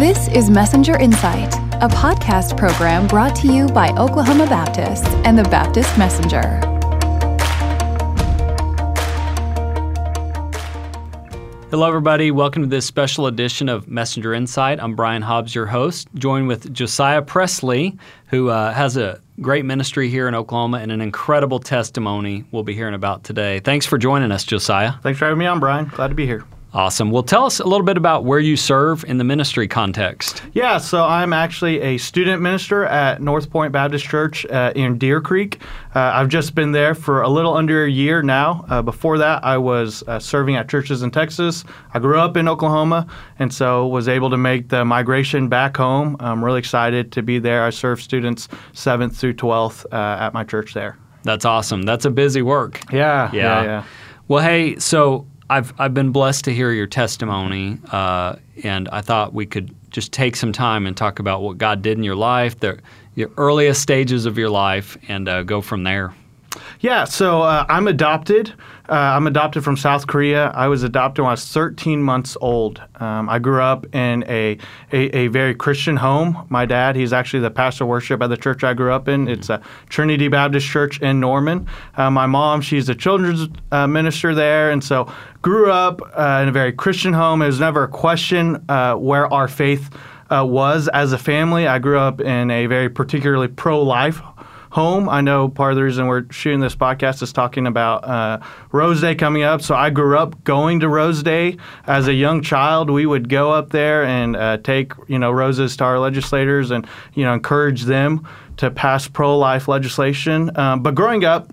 This is Messenger Insight, a podcast program brought to you by Oklahoma Baptist and the Baptist Messenger. Hello, everybody. Welcome to this special edition of Messenger Insight. I'm Brian Hobbs, your host, joined with Josiah Presley, who uh, has a great ministry here in Oklahoma and an incredible testimony we'll be hearing about today. Thanks for joining us, Josiah. Thanks for having me on, Brian. Glad to be here. Awesome. Well, tell us a little bit about where you serve in the ministry context. Yeah, so I'm actually a student minister at North Point Baptist Church uh, in Deer Creek. Uh, I've just been there for a little under a year now. Uh, before that, I was uh, serving at churches in Texas. I grew up in Oklahoma, and so was able to make the migration back home. I'm really excited to be there. I serve students 7th through 12th uh, at my church there. That's awesome. That's a busy work. Yeah, yeah, yeah. yeah. Well, hey, so I've I've been blessed to hear your testimony, uh, and I thought we could just take some time and talk about what God did in your life, the earliest stages of your life, and uh, go from there. Yeah, so uh, I'm adopted. Uh, I'm adopted from South Korea. I was adopted when I was 13 months old. Um, I grew up in a, a, a, very Christian home. My dad, he's actually the pastor of worship at the church I grew up in. It's a Trinity Baptist Church in Norman. Uh, my mom, she's a children's uh, minister there, and so grew up uh, in a very Christian home. It was never a question uh, where our faith was as a family. I grew up in a very particularly pro-life home. I know part of the reason we're shooting this podcast is talking about uh, Rose Day coming up. So I grew up going to Rose Day as a young child. We would go up there and uh, take you know roses to our legislators and you know encourage them to pass pro-life legislation. Um, but growing up.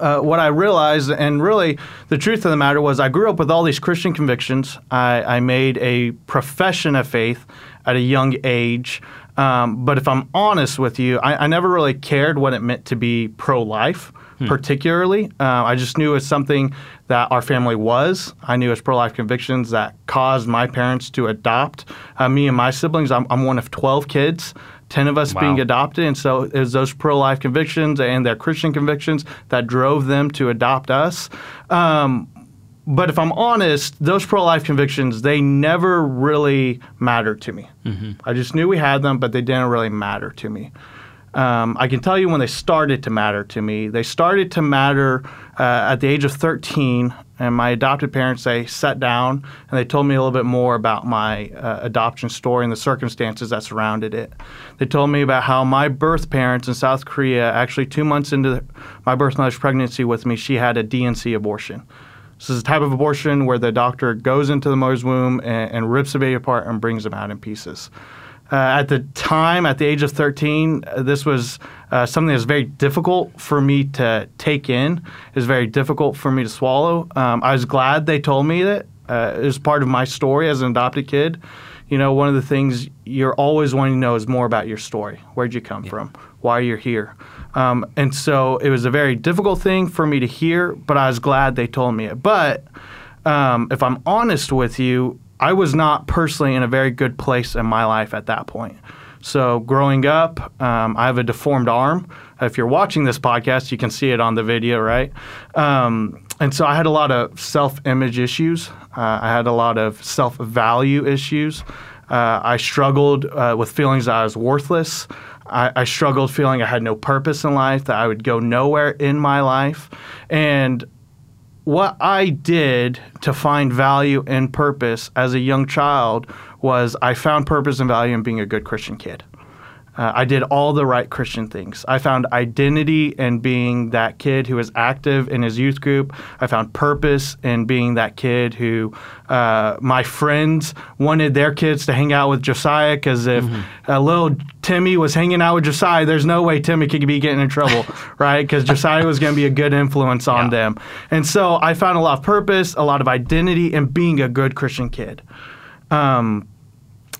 Uh, what I realized, and really the truth of the matter was, I grew up with all these Christian convictions. I, I made a profession of faith at a young age. Um, but if I'm honest with you, I, I, never really cared what it meant to be pro life, hmm. particularly. Uh, I just knew it was something that our family was. I knew it was pro life convictions that caused my parents to adopt uh, me and my siblings. I'm, I'm, one of 12 kids. 10 of us wow. being adopted. And so it was those pro life convictions and their Christian convictions that drove them to adopt us. Um, but if I'm honest, those pro life convictions, they never really mattered to me. Mm-hmm. I just knew we had them, but they didn't really matter to me. Um, I can tell you when they started to matter to me. They started to matter uh, at the age of 13, and my adopted parents they sat down and they told me a little bit more about my uh, adoption story and the circumstances that surrounded it. They told me about how my birth parents in South Korea, actually two months into my birth mother's pregnancy with me, she had a D&C abortion. This is a type of abortion where the doctor goes into the mother's womb and, and rips the baby apart and brings them out in pieces. Uh, at the time, at the age of 13, uh, this was uh, something that was very difficult for me to take in. It was very difficult for me to swallow. Um, I was glad they told me that. Uh, was part of my story as an adopted kid. You know, one of the things you're always wanting to know is more about your story. Where'd you come yeah. from? Why you're here? Um, and so it was a very difficult thing for me to hear, but I was glad they told me it. But um, if I'm honest with you, I was not personally in a very good place in my life at that point. So growing up, um, I have a deformed arm. If you're watching this podcast, you can see it on the video, right? Um, and so I had a lot of self-image issues. Uh, I had a lot of self-value issues. Uh, I struggled uh, with feelings that I was worthless. I, I, struggled feeling I had no purpose in life, that I would go nowhere in my life. And what I did to find value and purpose as a young child was I found purpose and value in being a good Christian kid. Uh, I did all the right Christian things. I found identity in being that kid who was active in his youth group. I found purpose in being that kid who uh, my friends wanted their kids to hang out with Josiah because if mm-hmm. a little Timmy was hanging out with Josiah, there's no way Timmy could be getting in trouble, right? Because Josiah was going to be a good influence on yeah. them. And so I found a lot of purpose, a lot of identity in being a good Christian kid. Um,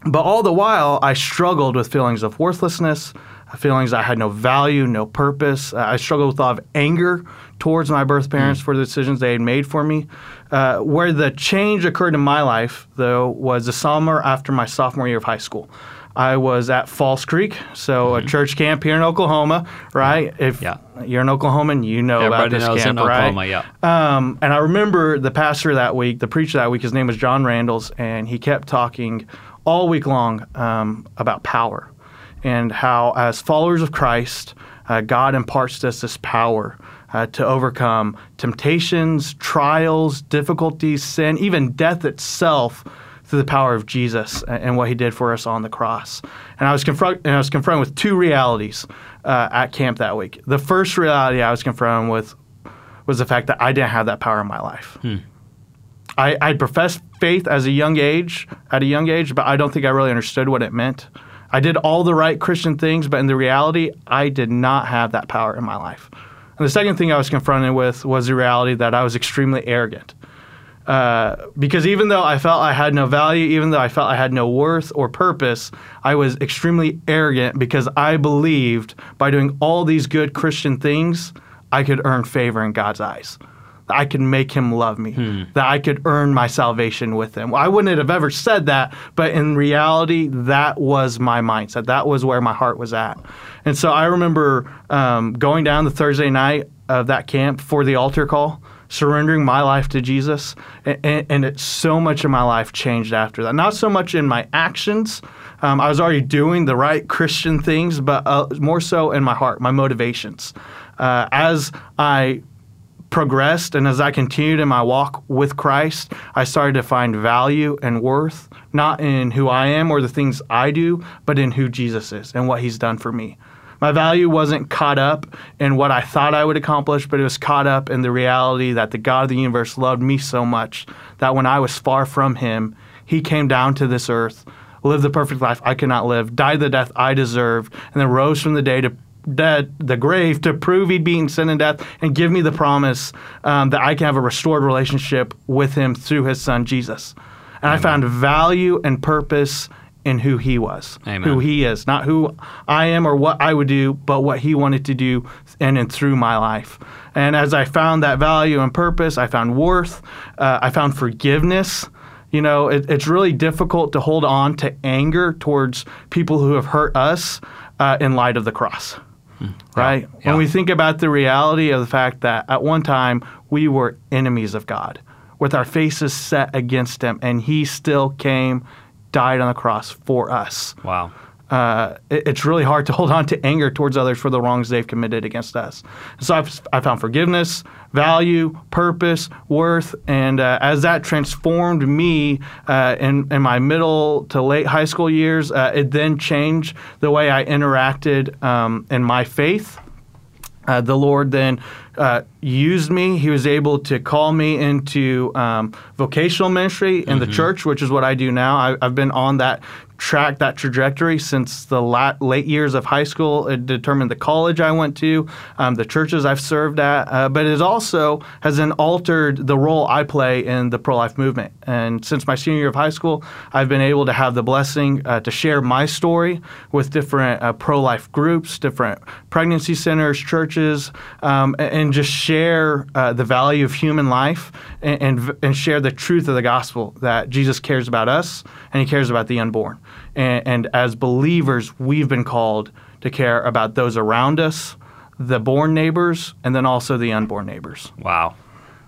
but all the while, I struggled with feelings of worthlessness, feelings I had no value, no purpose. Uh, I struggled with a lot of anger towards my birth parents mm. for the decisions they had made for me. Uh, where the change occurred in my life, though, was the summer after my sophomore year of high school. I was at Falls Creek, so mm-hmm. a church camp here in Oklahoma, right? If yeah. you're an Oklahoman, you know Everybody about this camp, right? Oklahoma, yeah. Um, and I remember the pastor that week, the preacher that week, his name was John Randalls, and he kept talking all week long um, about power and how, as followers of Christ, uh, God imparts to us this power uh, to overcome temptations, trials, difficulties, sin, even death itself through the power of Jesus and what He did for us on the cross. And I was confront- and I was confronted with two realities uh, at camp that week. The first reality I was confronted with was the fact that I didn't have that power in my life. Hmm. I, I professed faith as a young age, at a young age, but I don't think I really understood what it meant. I did all the right Christian things, but in the reality, I did not have that power in my life. And the second thing I was confronted with was the reality that I was extremely arrogant. Uh, because even though I felt I had no value, even though I felt I had no worth or purpose, I was extremely arrogant because I believed by doing all these good Christian things, I could earn favor in God's eyes. I could make him love me, hmm. that I could earn my salvation with him. I wouldn't have ever said that, but in reality, that was my mindset. That was where my heart was at. And so I remember um, going down the Thursday night of that camp for the altar call, surrendering my life to Jesus, and, and it, so much of my life changed after that. Not so much in my actions. Um, I was already doing the right Christian things, but uh, more so in my heart, my motivations. Uh, as I progressed and as I continued in my walk with Christ, I started to find value and worth not in who I am or the things I do, but in who Jesus is and what he's done for me. My value wasn't caught up in what I thought I would accomplish, but it was caught up in the reality that the God of the universe loved me so much that when I was far from him, he came down to this earth, lived the perfect life I could not live, died the death I deserved, and then rose from the day to dead, the grave to prove he'd beaten sin and death and give me the promise um, that I can have a restored relationship with him through his son Jesus. And Amen. I found value and purpose in who he was, Amen. who he is, not who I am or what I would do, but what he wanted to do in and through my life. And as I found that value and purpose, I found worth, uh, I found forgiveness. You know, it, it's really difficult to hold on to anger towards people who have hurt us uh, in light of the cross right? Yeah. When we think about the reality of the fact that at one time we were enemies of God, with our faces set against Him, and He still came, died on the cross for us. Wow uh, it, it's really hard to hold on to anger towards others for the wrongs they've committed against us. So I've, I found forgiveness, value, purpose, worth, and uh, as that transformed me uh, in, in my middle to late high school years, uh, it then changed the way I interacted um, in my faith. Uh, the Lord then uh, used me. He was able to call me into um, vocational ministry in mm-hmm. the church, which is what I do now. I, have been on that track, that trajectory since the late years of high school. It determined the college I went to, um, the churches I've served at, uh, but it also has then altered the role I play in the pro life movement. And since my senior year of high school, I've been able to have the blessing uh, to share my story with different uh, pro life groups, different pregnancy centers, churches, um, and, and, just share uh, the value of human life and, and, and share the truth of the gospel that Jesus cares about us and he cares about the unborn. And, and as believers, we've been called to care about those around us, the born neighbors, and then also the unborn neighbors. Wow.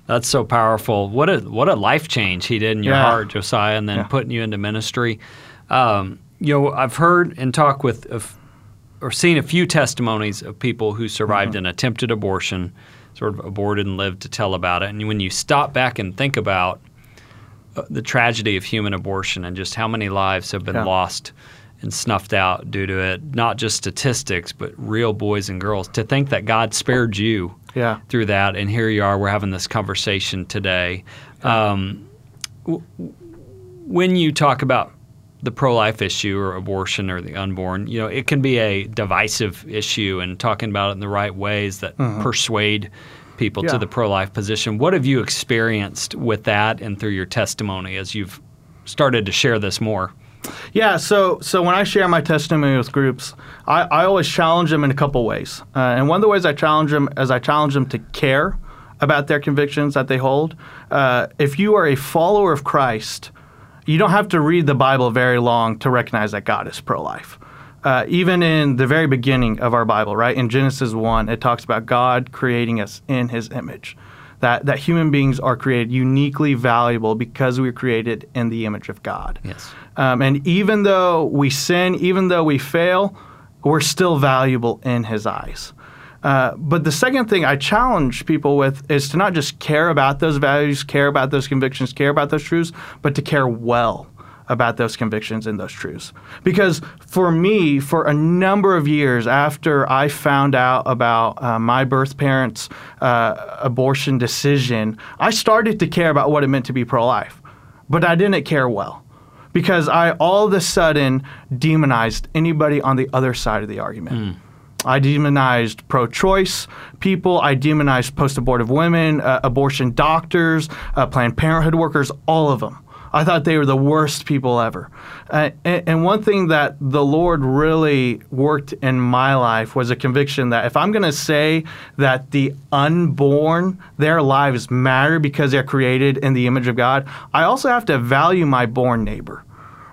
That's so powerful. What a what a life change he did in your yeah. heart, Josiah, and then yeah. putting you into ministry. Um, you know, I've heard and talked with or seen a few testimonies of people who survived mm-hmm. an attempted abortion, sort of aborted and lived to tell about it. And when you stop back and think about the tragedy of human abortion and just how many lives have been yeah. lost and snuffed out due to it. Not just statistics, but real boys and girls. To think that God spared you yeah. through that, and here you are, we're having this conversation today. Um, w- when you talk about the pro-life issue or abortion or the unborn, you know, it can be a divisive issue, and talking about it in the right ways that mm-hmm. persuade people yeah. to the pro life position. What have you experienced with that and through your testimony as you've started to share this more? Yeah, so so when I share my testimony with groups, I, I always challenge them in a couple ways. Uh, and one of the ways I challenge them is I challenge them to care about their convictions that they hold. Uh, if you are a follower of Christ, you don't have to read the Bible very long to recognize that God is pro life uh, even in the very beginning of our Bible, right? In Genesis 1, it talks about God creating us in his image. that, that human beings are created uniquely valuable because we are created in the image of God. Yes. Um, and even though we sin, even though we fail, we're still valuable in His eyes. Uh, but the second thing I challenge people with is to not just care about those values, care about those convictions, care about those truths, but to care well about those convictions and those truths. Because for me, for a number of years after I found out about uh, my birth parents' uh, abortion decision, I started to care about what it meant to be pro life. But I didn't care well because I all of a sudden demonized anybody on the other side of the argument. Mm. I demonized pro choice people. I demonized post abortive women, uh, abortion doctors, uh, Planned Parenthood workers, all of them. I thought they were the worst people ever. Uh, and, and, one thing that the Lord really worked in my life was a conviction that if I'm going to say that the unborn, their lives matter because they're created in the image of God, I also have to value my born neighbor,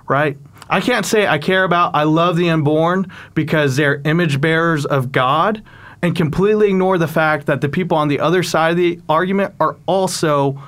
right? I can't say I care about, I love the unborn because they're image bearers of God and completely ignore the fact that the people on the other side of the argument are also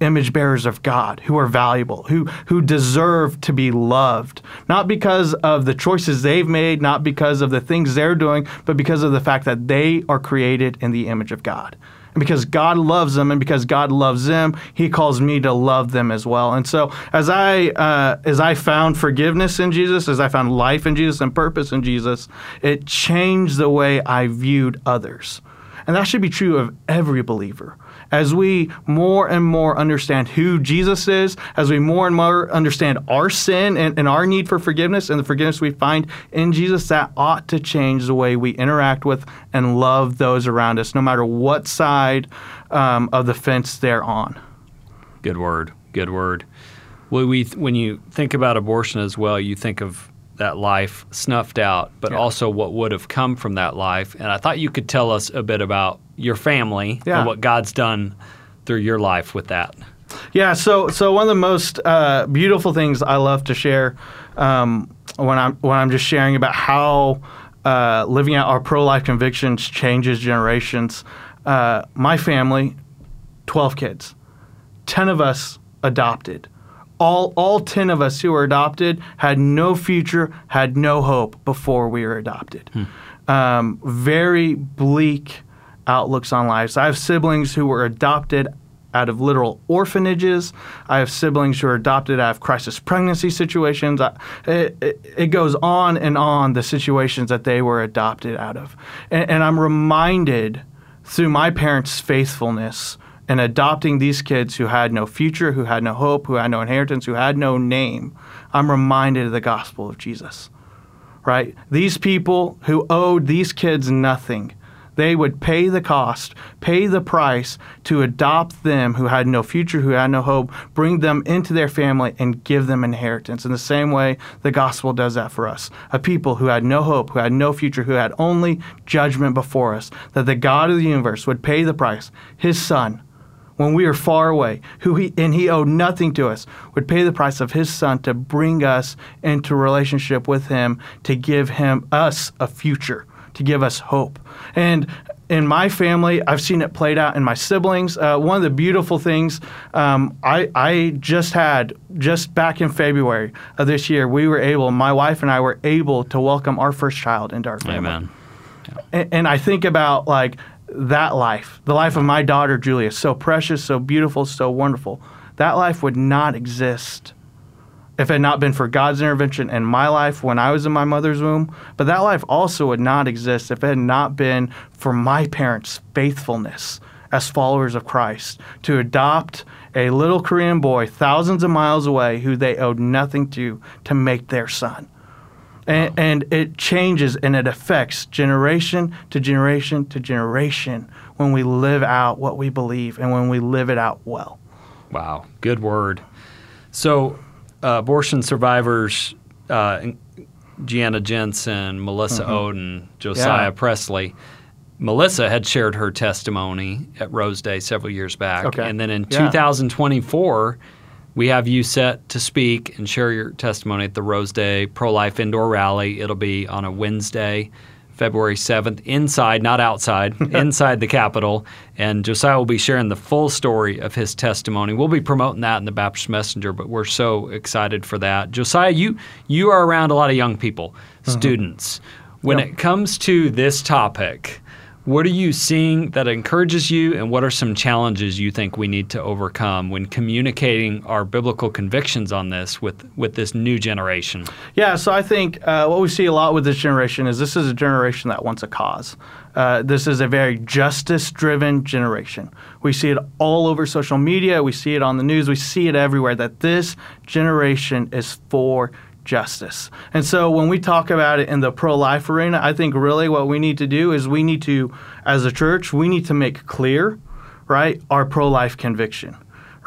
image bearers of God who are valuable, who who deserve to be loved, not because of the choices they've made, not because of the things they're doing, but because of the fact that they are created in the image of God. Because God loves them and because God loves them, he calls me to love them as well. And so as I uh, as I found forgiveness in Jesus, as I found life in Jesus and purpose in Jesus, it changed the way I viewed others. And that should be true of every believer as we more and more understand who Jesus is, as we more and more understand our sin and, and, our need for forgiveness and the forgiveness we find in Jesus, that ought to change the way we interact with and love those around us, no matter what side um, of the fence they're on. Good word. Good word. Well, we, when you think about abortion as well, you think of that life snuffed out, but yeah. also what would have come from that life. And I thought you could tell us a bit about your family yeah. and what God's done through your life with that. Yeah, so so one of the most uh, beautiful things I love to share um, when I'm when I'm just sharing about how uh, living out our pro life convictions changes generations. Uh, my family, twelve kids, ten of us adopted all all 10 of us who were adopted had no future, had no hope before we were adopted. Hmm. Um, very bleak outlooks on life. So I have siblings who were adopted out of literal orphanages. I have siblings who are adopted out of crisis pregnancy situations. It, it, it goes on and on the situations that they were adopted out of. And, and I'm reminded through my parents' faithfulness and adopting these kids who had no future, who had no hope, who had no inheritance, who had no name, I'm reminded of the gospel of Jesus. Right? These people who owed these kids nothing, they would pay the cost, pay the price to adopt them who had no future, who had no hope, bring them into their family, and give them inheritance. In the same way, the gospel does that for us. A people who had no hope, who had no future, who had only judgment before us, that the God of the universe would pay the price, his son when we are far away, who he and he owed nothing to us, would pay the price of his son to bring us into relationship with him, to give him us a future, to give us hope. And in my family, I've seen it played out in my siblings. Uh, one of the beautiful things um, I, I just had, just back in February of this year, we were able, my wife and I were able to welcome our first child into our family. Amen. Yeah. And, and I think about like that life, the life of my daughter Julia, so precious, so beautiful, so wonderful, that life would not exist if it had not been for God's intervention in my life when I was in my mother's womb. But that life also would not exist if it had not been for my parents' faithfulness as followers of Christ to adopt a little Korean boy thousands of miles away who they owed nothing to to make their son. And, wow. and it changes and it affects generation to generation to generation when we live out what we believe and when we live it out well. Wow, good word. So, uh, abortion survivors, uh, Gianna Jessen, Melissa mm-hmm. Ohden, Josiah yeah. Presley. Melissa had shared her testimony at Rose Day several years back. Okay. And then in yeah. 2024, we have you set to speak and share your testimony at the Rose Day Pro Life Indoor Rally. It'll be on a Wednesday February 7th, inside, not outside, inside the Capitol. And Josiah will be sharing the full story of his testimony. We'll be promoting that in the Baptist Messenger, but we're so excited for that. Josiah, you you are around a lot of young people, uh-huh. students. When Yep. it comes to this topic, what are you seeing that encourages you, and what are some challenges you think we need to overcome when communicating our biblical convictions on this with, with this new generation? Yeah, so I think uh, what we see a lot with this generation is this is a generation that wants a cause. Uh, this is a very justice driven generation. We see it all over social media, we see it on the news, we see it everywhere that this generation is for justice. And so when we talk about it in the pro life arena, I think really what we need to do is we need to, as a church, we need to make clear, right, our pro life conviction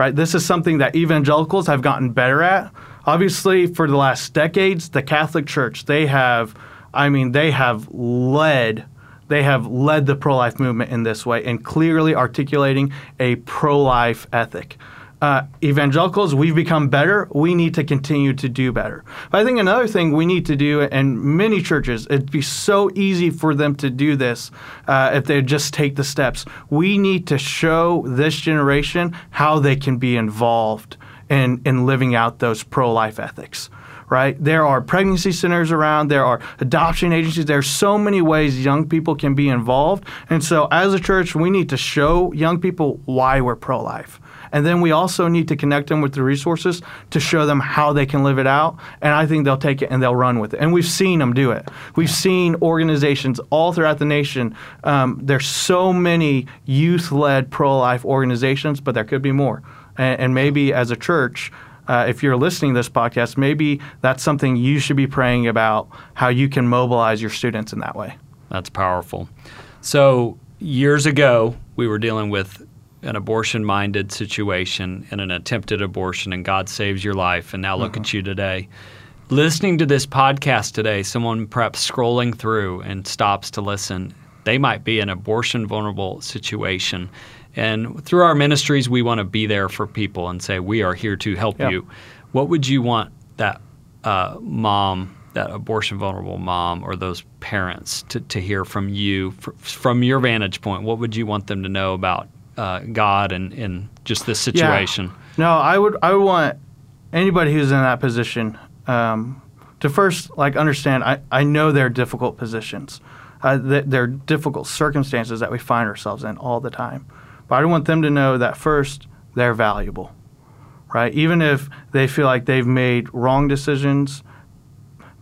right? This is something that evangelicals have gotten better at. Obviously, for the last decades, the Catholic Church, they have, I mean, they have led. They have led the pro life movement in this way and clearly articulating a pro life ethic. Uh, evangelicals, we've become better. We need to continue to do better. But I think another thing we need to do, and many churches, it'd be so easy for them to do this uh, if they just take the steps. We need to show this generation how they can be involved in, in living out those pro life ethics right? There are pregnancy centers around, there are adoption agencies, there's so many ways young people can be involved. And so as a church, we need to show young people why we're pro-life. And then we also need to connect them with the resources to show them how they can live it out. And I think they'll take it and they'll run with it. And we've seen them do it. We've seen organizations all throughout the nation. Um, there's so many youth led pro life organizations, but there could be more. And, and maybe as a church, uh, if you're listening to this podcast, maybe that's something you should be praying about how you can mobilize your students in that way. That's powerful. So, years ago, we were dealing with an abortion minded situation and an attempted abortion, and God saves your life. And now look at you today. Listening to this podcast today, someone perhaps scrolling through and stops to listen, they might be in an abortion vulnerable situation. And through our ministries, we want to be there for people and say, We are here to help Yeah. you. What would you want that uh, mom, that abortion vulnerable mom, or those parents to, to hear from you, fr- from your vantage point? What would you want them to know about uh, God and, and just this Yeah. situation? No, I would I would want anybody who's in that position um, to first like understand. I, I know they're difficult positions. Uh, th- they're difficult circumstances that we find ourselves in all the time. But I want them to know that first they're valuable, right? Even if they feel like they've made wrong decisions,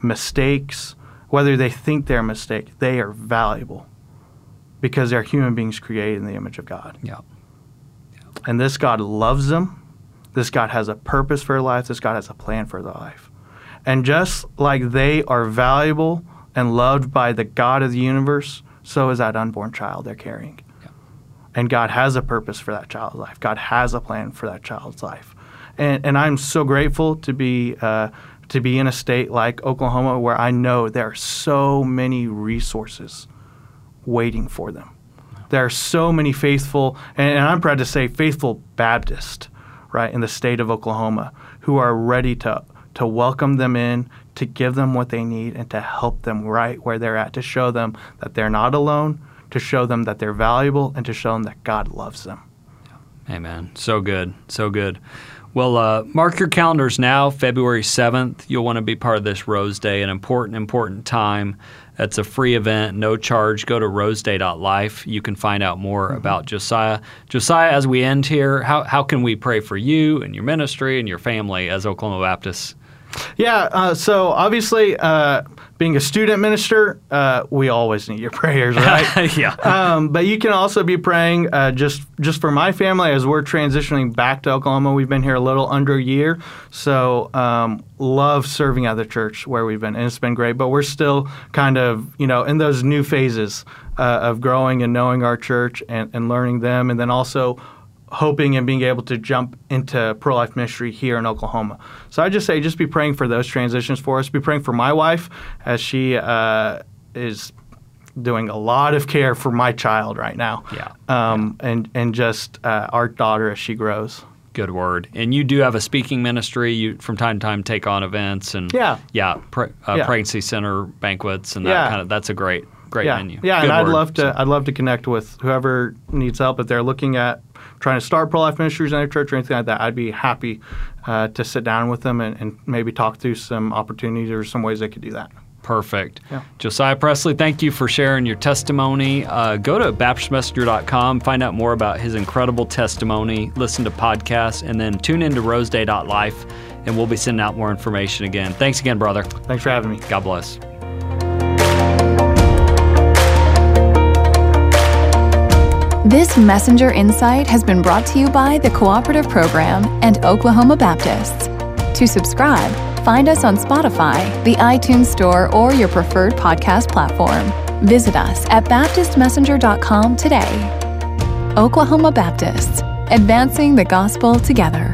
mistakes, whether they think they're a mistake, they are valuable because they're human beings created in the image of God. Yeah. And this God loves them. This God has a purpose for their life. This God has a plan for their life. And just like they are valuable and loved by the God of the universe, so is that unborn child they're carrying. And God has a purpose for that child's life. God has a plan for that child's life. And, and I'm so grateful to be uh, to be in a state like Oklahoma where I know there are so many resources waiting for them. There are so many faithful, and, I'm proud to say faithful Baptists, right, in the state of Oklahoma, who are ready to to welcome them in, to give them what they need, and to help them right where they're at, to show them that they're not alone, to show them that they're valuable, and to show them that God loves them. Amen. So good. So good. Well, uh, mark your calendars now, February 7th. You'll want to be part of this Rose Day, an important, important time. It's a free event, no charge. Go to roseday.life. You can find out more about Josiah. Josiah, as we end here, how, how can we pray for you and your ministry and your family as Oklahoma Baptists? Yeah, uh, so obviously, uh, being a student minister, uh, we always need your prayers, right? yeah. um, but you can also be praying uh, just just for my family as we're transitioning back to Oklahoma. We've been here a little under a year, so um, love serving at the church where we've been, and it's been great. But we're still kind of you know in those new phases uh, of growing and knowing our church and, and learning them, and then also hoping and being able to jump into pro life ministry here in Oklahoma. So I just say, just be praying for those transitions for us. Be praying for my wife as she uh, is doing a lot of care for my child right now. Yeah. Um, And and just uh, our daughter as she grows. Good word. And you do have a speaking ministry. You from time to time take on events and Yeah. yeah, pre, uh, Yeah. pregnancy center banquets and that Yeah. kind of. That's a great great yeah. menu. Yeah, Good and I'd word. love to. So- I'd love to connect with whoever needs help if they're looking at trying to start pro life ministries in their church or anything like that. I'd be happy uh, to sit down with them and, and maybe talk through some opportunities or some ways they could do that. Perfect. Yeah. Josiah Presley, thank you for sharing your testimony. Uh, go to BaptistMessenger.com, find out more about his incredible testimony, listen to podcasts, and then tune into roseday.life, and we'll be sending out more information again. Thanks again, brother. Thanks for having me. God bless. This Messenger Insight has been brought to you by the Cooperative Program and Oklahoma Baptists. To subscribe, find us on Spotify, the iTunes Store, or your preferred podcast platform. Visit us at BaptistMessenger.com today. Oklahoma Baptists, advancing the gospel together.